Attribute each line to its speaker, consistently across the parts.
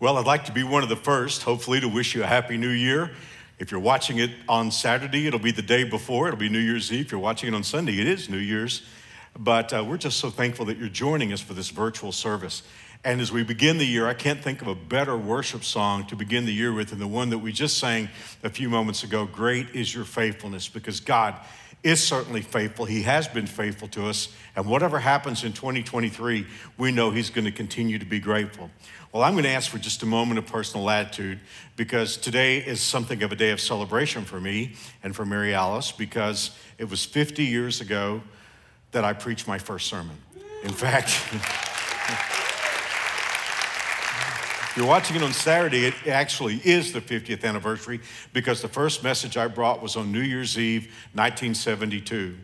Speaker 1: Well, I'd like to be one of the first, hopefully, to wish you a happy new year. If you're watching it on Saturday, it'll be the day before. It'll be New Year's Eve. If you're watching it on Sunday, it is New Year's. But uh, we're just so thankful that you're joining us for this virtual service. And as we begin the year, I can't think of a better worship song to begin the year with than the one that we just sang a few moments ago Great is your faithfulness, because God is certainly faithful. He has been faithful to us. And whatever happens in 2023, we know He's going to continue to be grateful. Well, I'm going to ask for just a moment of personal latitude because today is something of a day of celebration for me and for Mary Alice because it was 50 years ago that I preached my first sermon. In fact, you're watching it on Saturday, it actually is the 50th anniversary because the first message I brought was on New Year's Eve, 1972.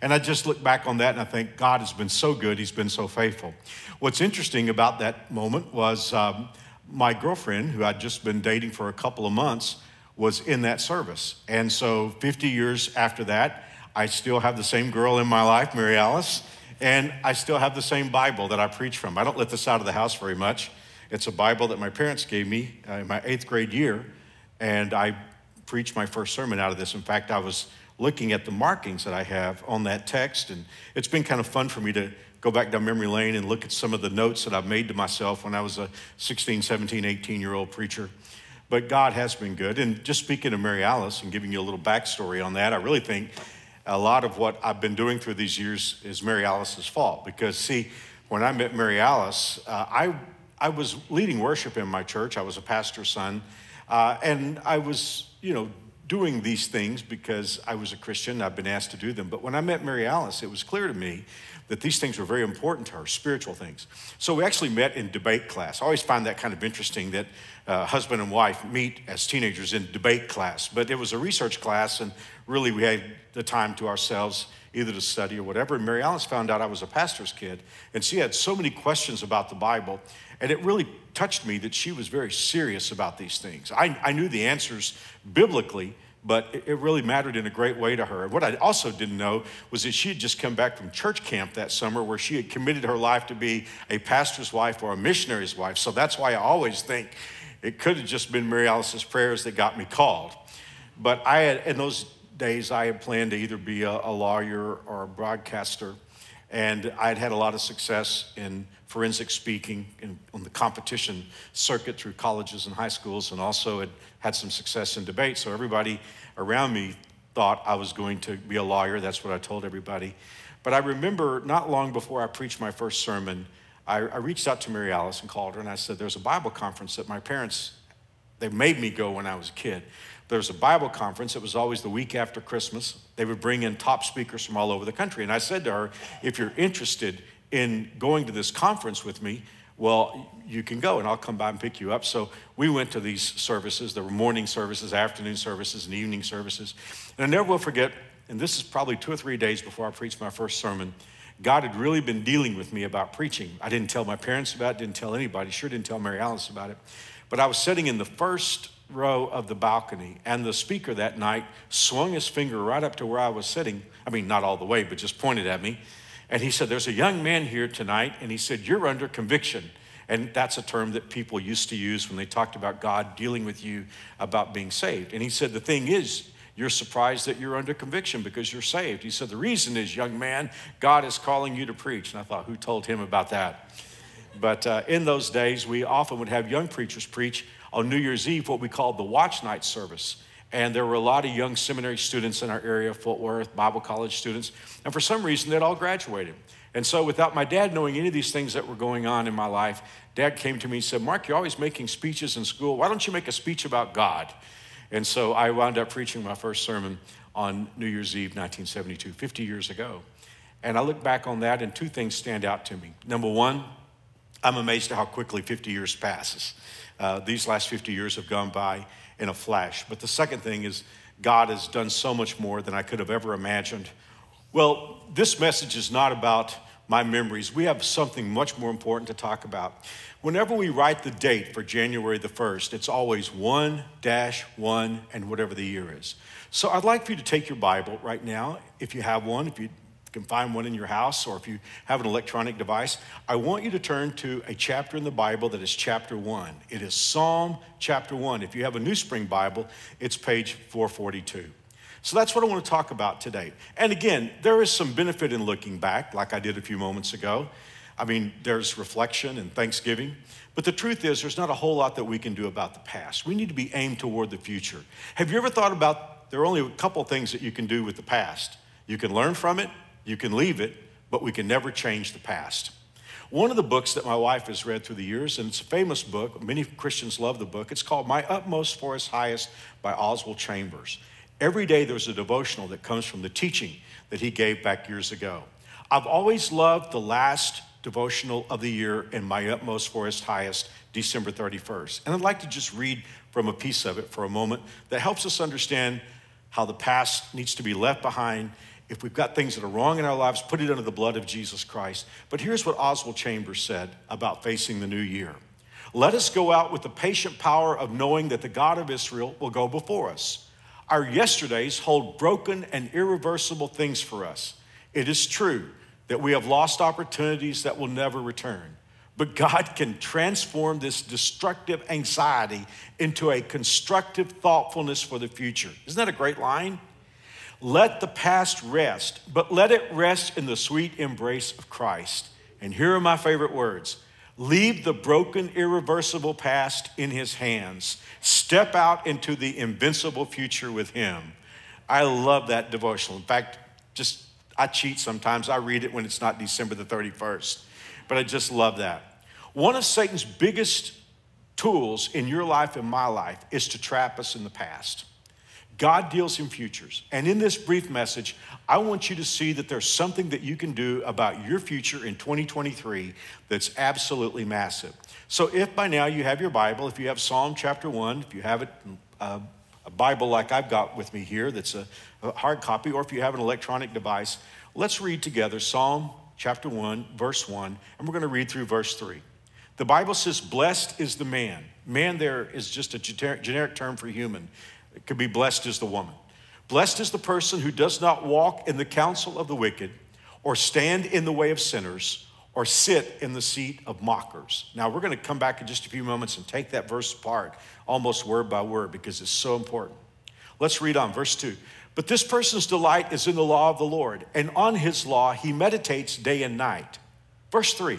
Speaker 1: And I just look back on that and I think God has been so good, He's been so faithful. What's interesting about that moment was um, my girlfriend, who I'd just been dating for a couple of months, was in that service. And so 50 years after that, I still have the same girl in my life, Mary Alice, and I still have the same Bible that I preach from. I don't let this out of the house very much. It's a Bible that my parents gave me uh, in my eighth grade year, and I preached my first sermon out of this. In fact, I was looking at the markings that I have on that text, and it's been kind of fun for me to go back down memory lane and look at some of the notes that I've made to myself when I was a 16, 17, 18 year old preacher. But God has been good. And just speaking of Mary Alice and giving you a little backstory on that, I really think a lot of what I've been doing through these years is Mary Alice's fault. Because, see, when I met Mary Alice, uh, I, I was leading worship in my church. I was a pastor's son. Uh, and I was, you know, doing these things because I was a Christian. I've been asked to do them. But when I met Mary Alice, it was clear to me that these things were very important to her, spiritual things. So we actually met in debate class. I always find that kind of interesting that uh, husband and wife meet as teenagers in debate class. But it was a research class, and really we had the time to ourselves either to study or whatever. And Mary Alice found out I was a pastor's kid, and she had so many questions about the Bible. And it really touched me that she was very serious about these things. I, I knew the answers biblically, but it really mattered in a great way to her. What I also didn't know was that she had just come back from church camp that summer where she had committed her life to be a pastor's wife or a missionary's wife. So that's why I always think it could have just been Mary Alice's prayers that got me called. But I had, in those days, I had planned to either be a, a lawyer or a broadcaster. And I'd had a lot of success in forensic speaking in, on the competition circuit through colleges and high schools, and also had had some success in debate. So everybody around me thought I was going to be a lawyer. That's what I told everybody. But I remember not long before I preached my first sermon, I, I reached out to Mary Alice and called her, and I said, There's a Bible conference that my parents, they made me go when I was a kid. There was a Bible conference. It was always the week after Christmas. They would bring in top speakers from all over the country. And I said to her, If you're interested, in going to this conference with me, well, you can go and I'll come by and pick you up. So we went to these services. There were morning services, afternoon services, and evening services. And I never will forget, and this is probably two or three days before I preached my first sermon, God had really been dealing with me about preaching. I didn't tell my parents about it, didn't tell anybody, sure didn't tell Mary Alice about it. But I was sitting in the first row of the balcony, and the speaker that night swung his finger right up to where I was sitting. I mean, not all the way, but just pointed at me and he said, There's a young man here tonight, and he said, You're under conviction. And that's a term that people used to use when they talked about God dealing with you about being saved. And he said, The thing is, you're surprised that you're under conviction because you're saved. He said, The reason is, young man, God is calling you to preach. And I thought, Who told him about that? But uh, in those days, we often would have young preachers preach on New Year's Eve what we called the watch night service. And there were a lot of young seminary students in our area, Fort Worth, Bible college students. And for some reason, they'd all graduated. And so, without my dad knowing any of these things that were going on in my life, dad came to me and said, Mark, you're always making speeches in school. Why don't you make a speech about God? And so I wound up preaching my first sermon on New Year's Eve, 1972, 50 years ago. And I look back on that, and two things stand out to me. Number one, I'm amazed at how quickly 50 years passes. uh, these last 50 years have gone by in a flash. But the second thing is, God has done so much more than I could have ever imagined. Well, this message is not about my memories. We have something much more important to talk about. Whenever we write the date for January the 1st, it's always 1 dash 1 and whatever the year is. So I'd like for you to take your Bible right now, if you have one, if you can find one in your house, or if you have an electronic device. I want you to turn to a chapter in the Bible that is chapter 1. It is Psalm chapter 1. If you have a New Spring Bible, it's page 442. So that's what I want to talk about today. And again, there is some benefit in looking back, like I did a few moments ago. I mean, there's reflection and thanksgiving. But the truth is, there's not a whole lot that we can do about the past. We need to be aimed toward the future. Have you ever thought about there are only a couple things that you can do with the past? You can learn from it, you can leave it, but we can never change the past. One of the books that my wife has read through the years, and it's a famous book, many Christians love the book, it's called My Utmost for His Highest by Oswald Chambers. Every day there's a devotional that comes from the teaching that he gave back years ago. I've always loved the last devotional of the year in my utmost for his highest, December 31st. And I'd like to just read from a piece of it for a moment that helps us understand how the past needs to be left behind. If we've got things that are wrong in our lives, put it under the blood of Jesus Christ. But here's what Oswald Chambers said about facing the new year. Let us go out with the patient power of knowing that the God of Israel will go before us. Our yesterdays hold broken and irreversible things for us. It is true that we have lost opportunities that will never return. But God can transform this destructive anxiety into a constructive thoughtfulness for the future. Isn't that a great line? Let the past rest, but let it rest in the sweet embrace of Christ. And here are my favorite words Leave the broken, irreversible past in his hands. Step out into the invincible future with him. I love that devotional. In fact, just I cheat sometimes. I read it when it's not December the 31st. But I just love that. One of Satan's biggest tools in your life and my life is to trap us in the past. God deals in futures. And in this brief message, I want you to see that there's something that you can do about your future in 2023 that's absolutely massive. So, if by now you have your Bible, if you have Psalm chapter 1, if you have it, uh, a Bible like I've got with me here that's a, a hard copy, or if you have an electronic device, let's read together Psalm chapter 1, verse 1, and we're going to read through verse 3. The Bible says, Blessed is the man. Man there is just a generic term for human. It could be blessed is the woman. Blessed is the person who does not walk in the counsel of the wicked, or stand in the way of sinners, or sit in the seat of mockers. Now, we're going to come back in just a few moments and take that verse apart, almost word by word, because it's so important. Let's read on, verse 2. But this person's delight is in the law of the Lord, and on his law he meditates day and night. Verse 3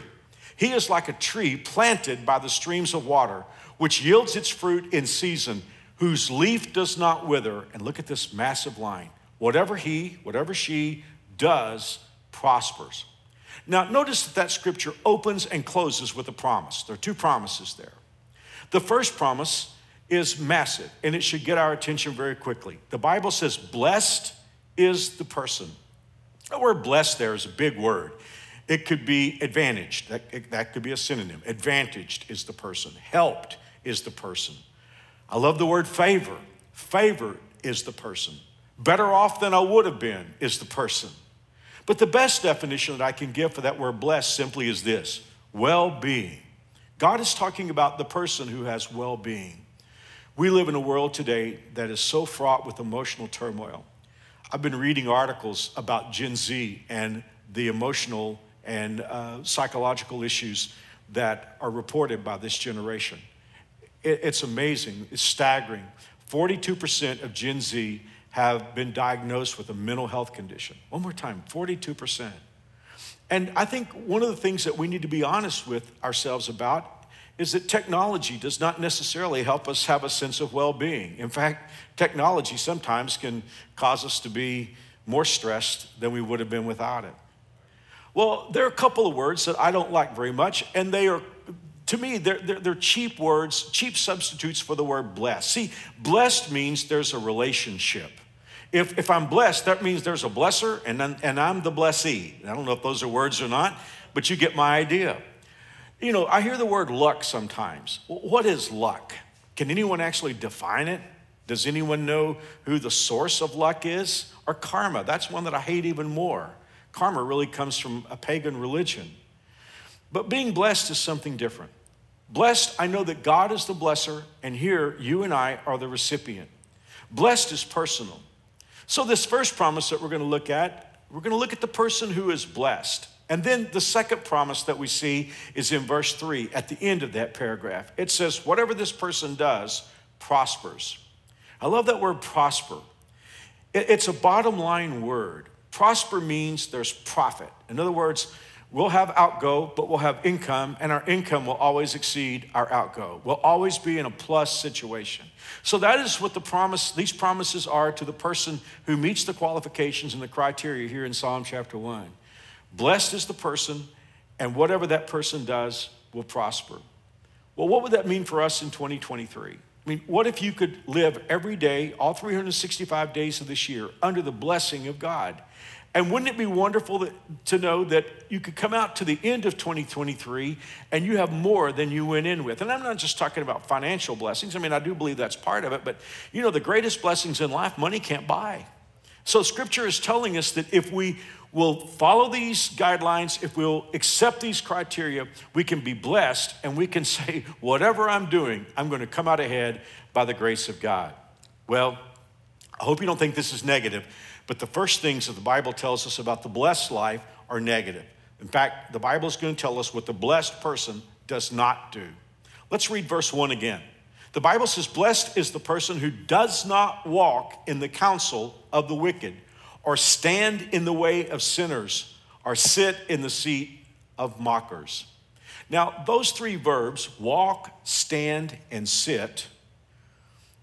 Speaker 1: He is like a tree planted by the streams of water, which yields its fruit in season whose leaf does not wither. And look at this massive line whatever he, whatever she does, prospers. Now, notice that that scripture opens and closes with a promise. There are two promises there. The first promise is massive, and it should get our attention very quickly. The Bible says, Blessed is the person. The word blessed there is a big word. It could be advantaged, that, that could be a synonym. Advantaged is the person, helped is the person. I love the word favor. Favor is the person. Better off than I would have been is the person. But the best definition that I can give for that word blessed simply is this well being. God is talking about the person who has well being. We live in a world today that is so fraught with emotional turmoil. I've been reading articles about Gen Z and the emotional and uh, psychological issues that are reported by this generation it, it's amazing, it's staggering. 42% of Gen Z have been diagnosed with a mental health condition. One more time 42%. And I think one of the things that we need to be honest with ourselves about is that technology does not necessarily help us have a sense of well being. In fact, technology sometimes can cause us to be more stressed than we would have been without it. Well, there are a couple of words that I don't like very much, and they are to me, they're, they're, they're, cheap words, cheap substitutes for the word blessed. See, blessed means there's a relationship. If, if I'm blessed, that means there's a blesser and, and I'm the blessee. I don't know if those are words or not, but you get my idea. You know, I hear the word luck sometimes. What is luck? Can anyone actually define it? Does anyone know who the source of luck is? Or karma? That's one that I hate even more. Karma really comes from a pagan religion. But being blessed is something different. Blessed, I know that God is the blesser, and here you and I are the recipient. Blessed is personal. So, this first promise that we're going to look at, we're going to look at the person who is blessed. And then the second promise that we see is in verse three at the end of that paragraph. It says, Whatever this person does prospers. I love that word prosper. It's a bottom line word. Prosper means there's profit. In other words, we'll have outgo, but we'll have income, and our income will always exceed our outgo. We'll always be in a plus situation. So that is what the promise, these promises are to the person who meets the qualifications and the criteria here in Psalm chapter 1. Blessed is the person, and whatever that person does will prosper. Well, what would that mean for us in 2023? I mean, what if you could live every day, all 365 days of this year, under the blessing of God? And wouldn't it be wonderful that, to know that you could come out to the end of 2023 and you have more than you went in with? And I'm not just talking about financial blessings. I mean, I do believe that's part of it, but you know, the greatest blessings in life, money can't buy. So, scripture is telling us that if we will follow these guidelines, if we'll accept these criteria, we can be blessed and we can say, whatever I'm doing, I'm going to come out ahead by the grace of God. Well, I hope you don't think this is negative, but the first things that the Bible tells us about the blessed life are negative. In fact, the Bible is going to tell us what the blessed person does not do. Let's read verse 1 again. The Bible says, Blessed is the person who does not walk in the counsel of the wicked or stand in the way of sinners, or sit in the seat of mockers. Now, those three verbs, walk, stand, and sit,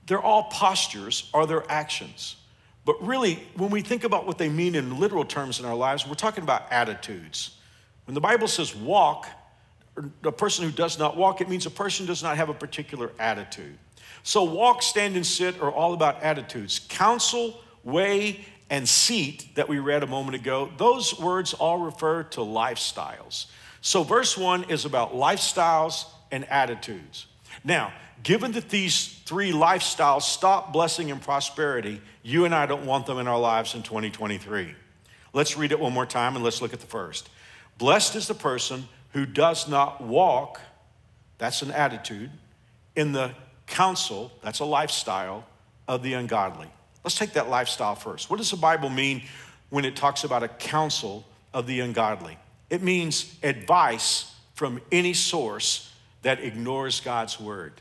Speaker 1: they're all postures or they're actions. But really, when we think about what they mean in literal terms in our lives, we're talking about attitudes. When the Bible says walk, a person who does not walk, it means a person does not have a particular attitude. So, walk, stand, and sit are all about attitudes. Counsel, way, and seat that we read a moment ago, those words all refer to lifestyles. So, verse one is about lifestyles and attitudes. Now, given that these three lifestyles stop blessing and prosperity, you and I don't want them in our lives in 2023. Let's read it one more time and let's look at the first. Blessed is the person who does not walk, that's an attitude, in the counsel, that's a lifestyle, of the ungodly. Let's take that lifestyle first. What does the Bible mean when it talks about a counsel of the ungodly? It means advice from any source that ignores God's word.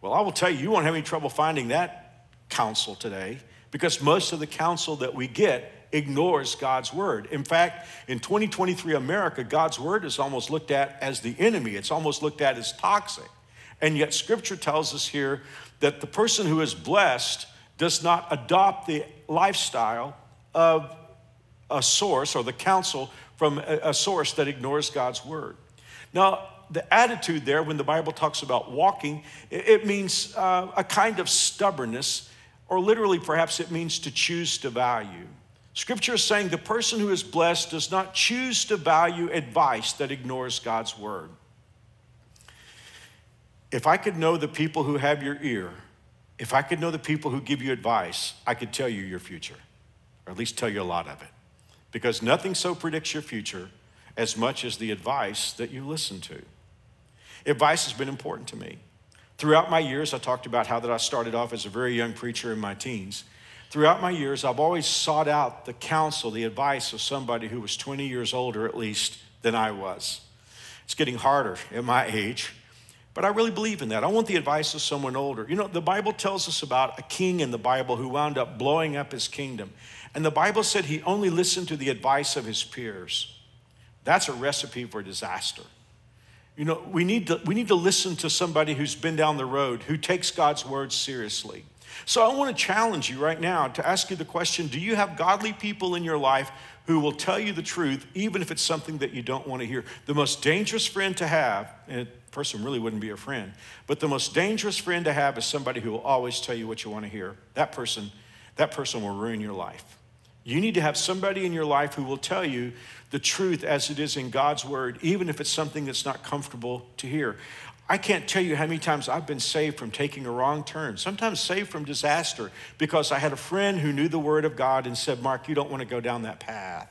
Speaker 1: Well, I will tell you, you won't have any trouble finding that counsel today because most of the counsel that we get ignores God's word. In fact, in 2023 America, God's word is almost looked at as the enemy, it's almost looked at as toxic. And yet, scripture tells us here that the person who is blessed does not adopt the lifestyle of a source or the counsel from a, source that ignores God's word. Now, the attitude there, when the Bible talks about walking, it means uh, a kind of stubbornness, or literally, perhaps it means to choose to value. Scripture is saying the person who is blessed does not choose to value advice that ignores God's word. If I could know the people who have your ear, if I could know the people who give you advice, I could tell you your future, or at least tell you a lot of it. Because nothing so predicts your future as much as the advice that you listen to. Advice has been important to me. Throughout my years, I talked about how that I started off as a very young preacher in my teens. Throughout my years, I've always sought out the counsel, the advice of somebody who was 20 years older at least than I was. It's getting harder at my age but I really believe in that. I want the advice of someone older. You know, the Bible tells us about a king in the Bible who wound up blowing up his kingdom. And the Bible said he only listened to the advice of his peers. That's a recipe for disaster. You know, we need to, we need to listen to somebody who's been down the road, who takes God's word seriously. So I want to challenge you right now to ask you the question Do you have godly people in your life who will tell you the truth, even if it's something that you don't want to hear? The most dangerous friend to have, and a person really wouldn't be a friend. But the most dangerous friend to have is somebody who will always tell you what you want to hear. That person, that person will ruin your life. You need to have somebody in your life who will tell you the truth as it is in God's word, even if it's something that's not comfortable to hear. I can't tell you how many times I've been saved from taking a wrong turn, sometimes saved from disaster because I had a friend who knew the word of God and said, Mark, you don't want to go down that path.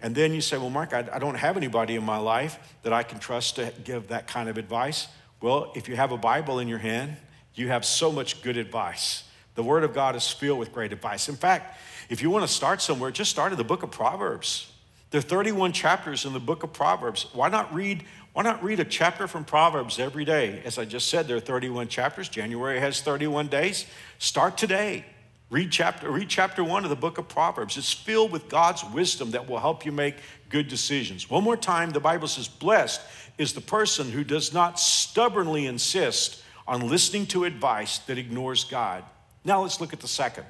Speaker 1: And then you say, Well, Mark, I, I don't have anybody in my life that I can trust to give that kind of advice. Well, if you have a Bible in your hand, you have so much good advice. The Word of God is filled with great advice. In fact, if you want to start somewhere, just start in the book of Proverbs. There are 31 chapters in the book of Proverbs. Why not read, why not read a chapter from Proverbs every day? As I just said, there are 31 chapters. January has 31 days. Start today. Read chapter, read chapter one of the book of Proverbs. It's filled with God's wisdom that will help you make good decisions. One more time, the Bible says, Blessed is the person who does not stubbornly insist on listening to advice that ignores God. Now let's look at the second.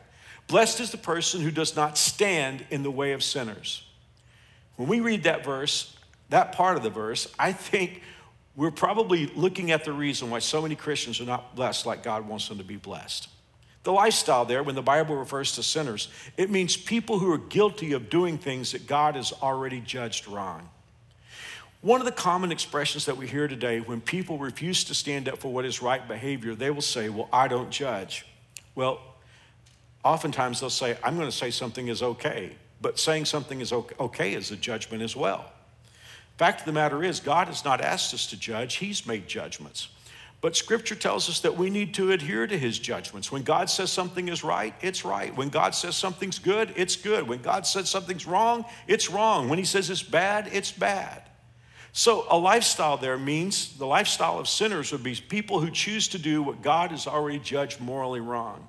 Speaker 1: Blessed is the person who does not stand in the way of sinners. When we read that verse, that part of the verse, I think we're probably looking at the reason why so many Christians are not blessed like God wants them to be blessed. The lifestyle there, when the Bible refers to sinners, it means people who are guilty of doing things that God has already judged wrong. One of the common expressions that we hear today when people refuse to stand up for what is right behavior, they will say, Well, I don't judge. Well, oftentimes they'll say, I'm going to say something is okay, but saying something is okay is a judgment as well. Fact of the matter is, God has not asked us to judge, He's made judgments. But scripture tells us that we need to adhere to his judgments. When God says something is right, it's right. When God says something's good, it's good. When God says something's wrong, it's wrong. When he says it's bad, it's bad. So a lifestyle there means the lifestyle of sinners would be people who choose to do what God has already judged morally wrong.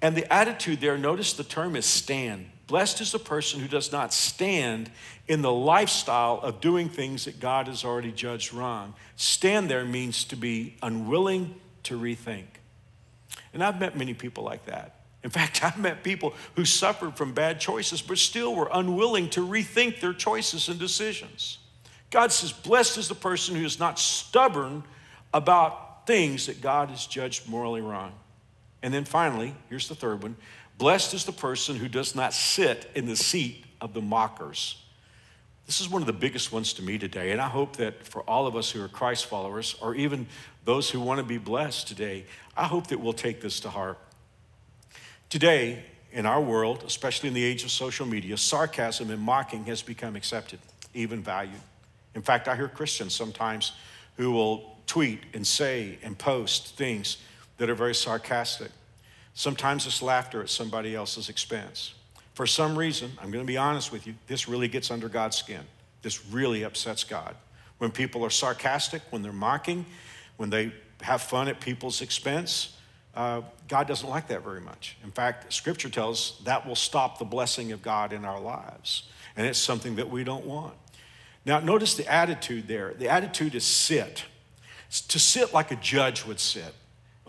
Speaker 1: And the attitude there, notice the term is stand. Blessed is the person who does not stand in the lifestyle of doing things that God has already judged wrong. Stand there means to be unwilling to rethink. And I've met many people like that. In fact, I've met people who suffered from bad choices, but still were unwilling to rethink their choices and decisions. God says, Blessed is the person who is not stubborn about things that God has judged morally wrong. And then finally, here's the third one Blessed is the person who does not sit in the seat of the mockers. This is one of the biggest ones to me today, and I hope that for all of us who are Christ followers, or even those who want to be blessed today, I hope that we'll take this to heart. Today, in our world, especially in the age of social media, sarcasm and mocking has become accepted, even valued. In fact, I hear Christians sometimes who will tweet and say and post things that are very sarcastic. Sometimes it's laughter at somebody else's expense. For some reason, I'm going to be honest with you, this really gets under God's skin. This really upsets God. When people are sarcastic, when they're mocking, when they have fun at people's expense, uh, God doesn't like that very much. In fact, Scripture tells that will stop the blessing of God in our lives. And it's something that we don't want. Now, notice the attitude there. The attitude is sit. It's to sit like a judge would sit.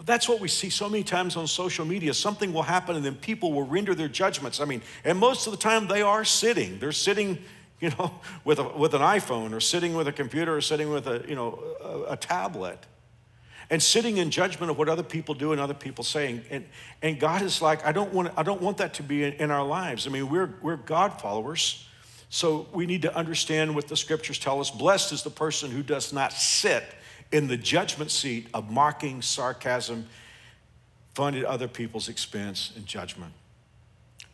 Speaker 1: That's what we see so many times on social media. Something will happen and then people will render their judgments. I mean, and most of the time they are sitting. They're sitting, you know, with, a, with an iPhone or sitting with a computer or sitting with a, you know, a, a tablet and sitting in judgment of what other people do and other people saying. And, and God is like, I don't want, I don't want that to be in, in our lives. I mean, we're, we're God followers. So we need to understand what the scriptures tell us. Blessed is the person who does not sit in the judgment seat of mocking, sarcasm, fun at other people's expense, and judgment.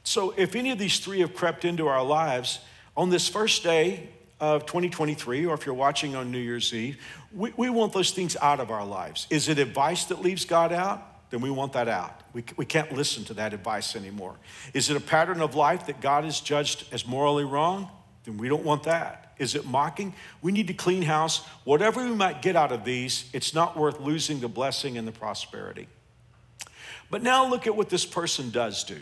Speaker 1: So if any of these three have crept into our lives on this first day of 2023, or if you're watching on New Year's Eve, we, we want those things out of our lives. Is it advice that leaves God out? then we want that out. We, we can't listen to that advice anymore. Is it a pattern of life that God has judged as morally wrong? Then we don't want that. Is it mocking? We need to clean house. Whatever we might get out of these, it's not worth losing the blessing and the prosperity. But now look at what this person does do.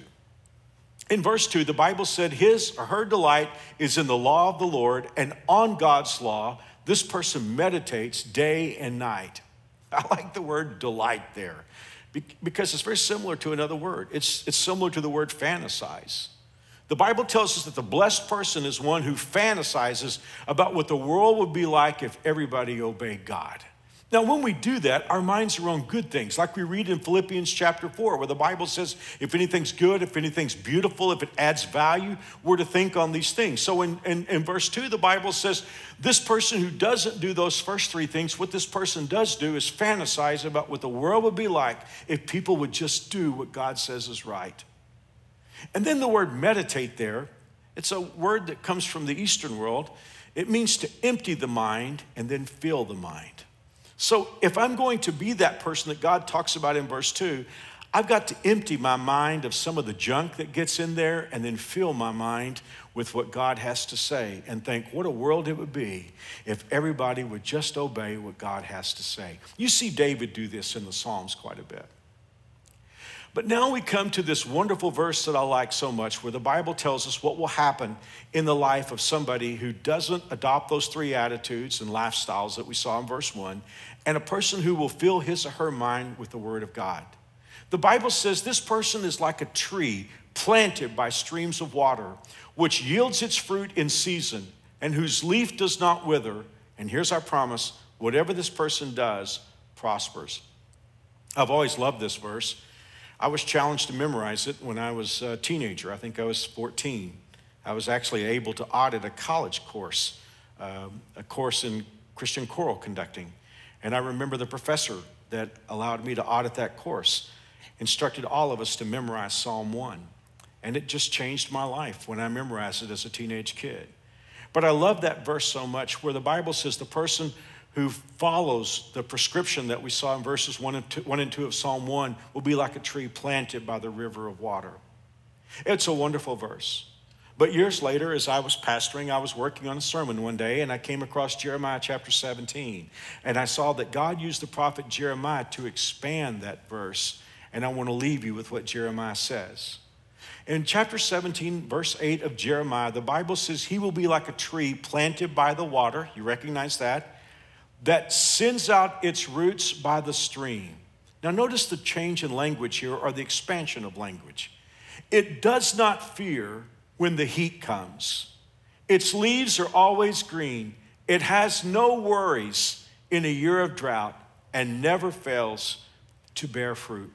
Speaker 1: In verse 2, the Bible said, His or her delight is in the law of the Lord, and on God's law, this person meditates day and night. I like the word delight there because it's very similar to another word. It's, it's similar to the word fantasize. The Bible tells us that the blessed person is one who fantasizes about what the world would be like if everybody obeyed God. Now, when we do that, our minds are on good things, like we read in Philippians chapter 4, where the Bible says, if anything's good, if anything's beautiful, if it adds value, we're to think on these things. So in, in, in verse 2, the Bible says, this person who doesn't do those first three things, what this person does do is fantasize about what the world would be like if people would just do what God says is right. And then the word meditate there, it's a word that comes from the Eastern world. It means to empty the mind and then fill the mind. So if I'm going to be that person that God talks about in verse 2, I've got to empty my mind of some of the junk that gets in there and then fill my mind with what God has to say and think what a world it would be if everybody would just obey what God has to say. You see David do this in the Psalms quite a bit. But now we come to this wonderful verse that I like so much, where the Bible tells us what will happen in the life of somebody who doesn't adopt those three attitudes and lifestyles that we saw in verse one, and a person who will fill his or her mind with the Word of God. The Bible says this person is like a tree planted by streams of water, which yields its fruit in season, and whose leaf does not wither. And here's our promise whatever this person does prospers. I've always loved this verse I was challenged to memorize it when I was a teenager. I think I was 14. I was actually able to audit a college course, um, a course in Christian choral conducting. And I remember the professor that allowed me to audit that course instructed all of us to memorize Psalm 1. And it just changed my life when I memorized it as a teenage kid. But I love that verse so much where the Bible says the person who follows the prescription that we saw in verses 1 and 2, 1 and 2 of Psalm 1 will be like a tree planted by the river of water. It's a wonderful verse. But years later, as I was pastoring, I was working on a sermon one day and I came across Jeremiah chapter 17. And I saw that God used the prophet Jeremiah to expand that verse. And I want to leave you with what Jeremiah says. In chapter 17, verse 8 of Jeremiah, the Bible says, He will be like a tree planted by the water. You recognize that? That sends out its roots by the stream. Now, notice the change in language here or the expansion of language. It does not fear when the heat comes, its leaves are always green. It has no worries in a year of drought and never fails to bear fruit.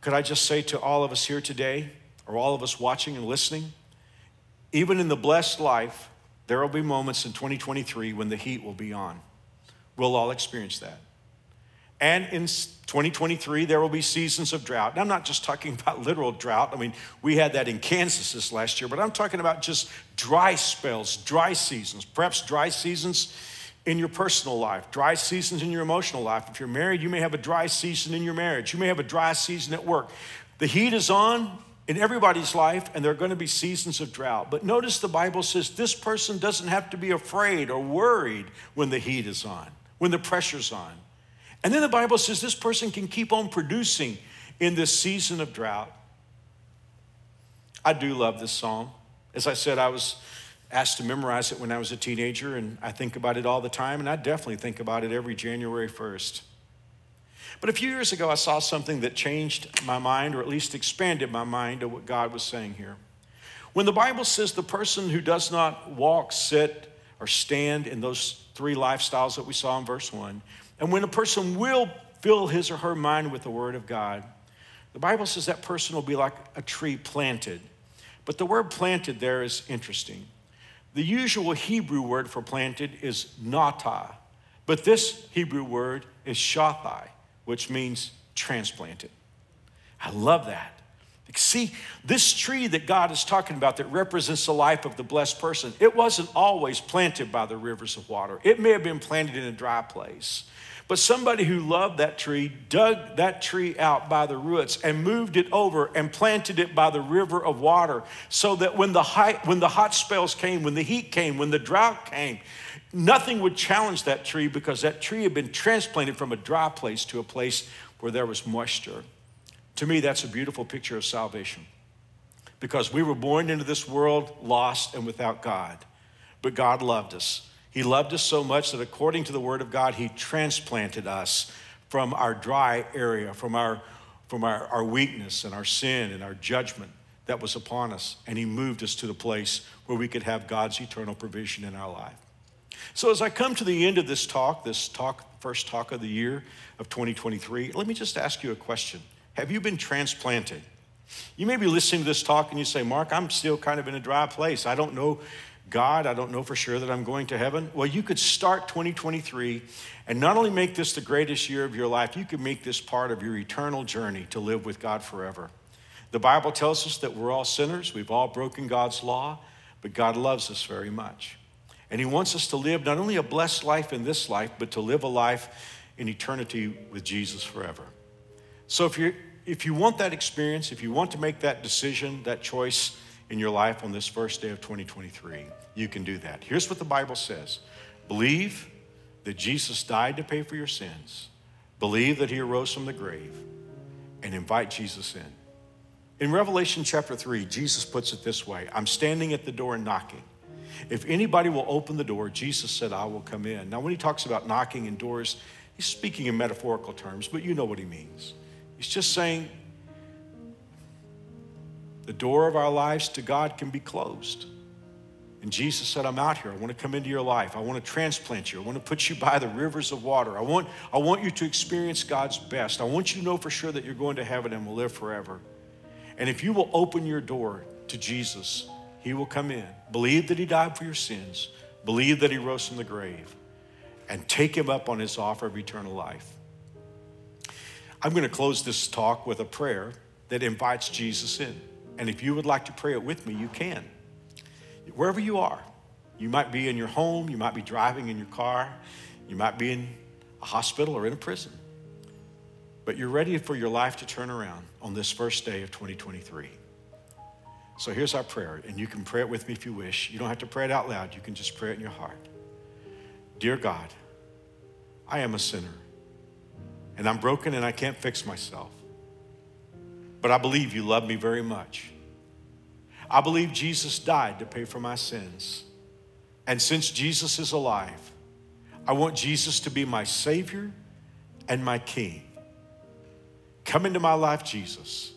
Speaker 1: Could I just say to all of us here today, or all of us watching and listening, even in the blessed life, there will be moments in 2023 when the heat will be on. We'll all experience that. And in 2023, there will be seasons of drought. And I'm not just talking about literal drought. I mean, we had that in Kansas this last year, but I'm talking about just dry spells, dry seasons, perhaps dry seasons in your personal life, dry seasons in your emotional life. If you're married, you may have a dry season in your marriage. You may have a dry season at work. The heat is on, in everybody's life, and there are going to be seasons of drought. But notice the Bible says this person doesn't have to be afraid or worried when the heat is on, when the pressure's on. And then the Bible says this person can keep on producing in this season of drought. I do love this psalm. As I said, I was asked to memorize it when I was a teenager, and I think about it all the time, and I definitely think about it every January 1st. But a few years ago, I saw something that changed my mind, or at least expanded my mind to what God was saying here. When the Bible says the person who does not walk, sit, or stand in those three lifestyles that we saw in verse 1, and when a person will fill his or her mind with the Word of God, the Bible says that person will be like a tree planted. But the word planted there is interesting. The usual Hebrew word for planted is nata, but this Hebrew word is shathal which means transplanted. I love that. See, this tree that God is talking about that represents the life of the blessed person, it wasn't always planted by the rivers of water. It may have been planted in a dry place. But somebody who loved that tree dug that tree out by the roots and moved it over and planted it by the river of water so that when the, high, when the hot spells came, when the heat came, when the drought came, Nothing would challenge that tree because that tree had been transplanted from a dry place to a place where there was moisture. To me, that's a beautiful picture of salvation because we were born into this world lost and without God. But God loved us. He loved us so much that according to the Word of God, He transplanted us from our dry area, from our, from our, our weakness and our sin and our judgment that was upon us. And He moved us to the place where we could have God's eternal provision in our life. So, as I come to the end of this talk, this talk, first talk of the year of 2023, let me just ask you a question Have you been transplanted? You may be listening to this talk and you say, Mark, I'm still kind of in a dry place. I don't know God, I don't know for sure that I'm going to heaven. Well, you could start 2023 and not only make this the greatest year of your life, you could make this part of your eternal journey to live with God forever. The Bible tells us that we're all sinners, we've all broken God's law, but God loves us very much. And He wants us to live not only a blessed life in this life, but to live a life in eternity with Jesus forever. So if you if you want that experience, if you want to make that decision, that choice in your life on this first day of 2023, you can do that. Here's what the Bible says Believe that Jesus died to pay for your sins, believe that he arose from the grave, and invite Jesus in. In Revelation chapter 3, Jesus puts it this way I'm standing at the door and knocking. If anybody will open the door, Jesus said, I will come in. Now, when he talks about knocking in doors, he's speaking in metaphorical terms, but you know what he means. He's just saying the door of our lives to God can be closed. And Jesus said, I'm out here. I want to come into your life. I want to transplant you. I want to put you by the rivers of water. I want, I want you to experience God's best. I want you to know for sure that you're going to heaven and will live forever. And if you will open your door to Jesus, He will come in. Believe that He died for your sins, believe that He rose from the grave, and take Him up on His offer of eternal life. I'm going to close this talk with a prayer that invites Jesus in. And if you would like to pray it with me, you can. Wherever you are, you might be in your home, you might be driving in your car, you might be in a hospital or in a prison. But you're ready for your life to turn around on this first day of 2023. So here's our prayer, and you can pray it with me if you wish. You don't have to pray it out loud, you can just pray it in your heart. Dear God, I am a sinner, and I'm broken and I can't fix myself. But I believe you love me very much. I believe Jesus died to pay for my sins. And since Jesus is alive, I want Jesus to be my Savior and my King. Come into my life, Jesus.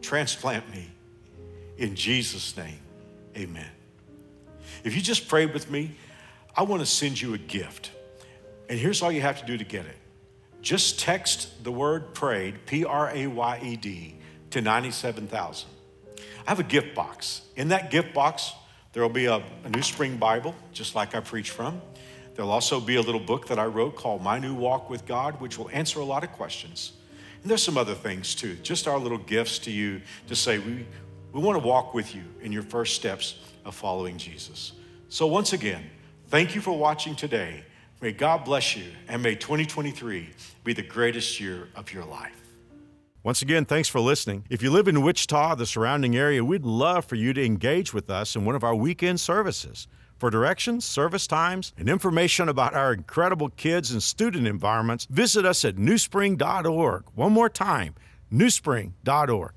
Speaker 1: Transplant me. In Jesus' name, amen. If you just prayed with me, I want to send you a gift. And here's all you have to do to get it just text the word prayed, P R A Y E D, to 97,000. I have a gift box. In that gift box, there will be a, a New Spring Bible, just like I preach from. There'll also be a little book that I wrote called My New Walk with God, which will answer a lot of questions. And there's some other things too, just our little gifts to you to say, we, we want to walk with you in your first steps of following Jesus. So, once again, thank you for watching today. May God bless you, and may 2023 be the greatest year of your life.
Speaker 2: Once again, thanks for listening. If you live in Wichita, the surrounding area, we'd love for you to engage with us in one of our weekend services. For directions, service times, and information about our incredible kids and student environments, visit us at newspring.org. One more time, newspring.org.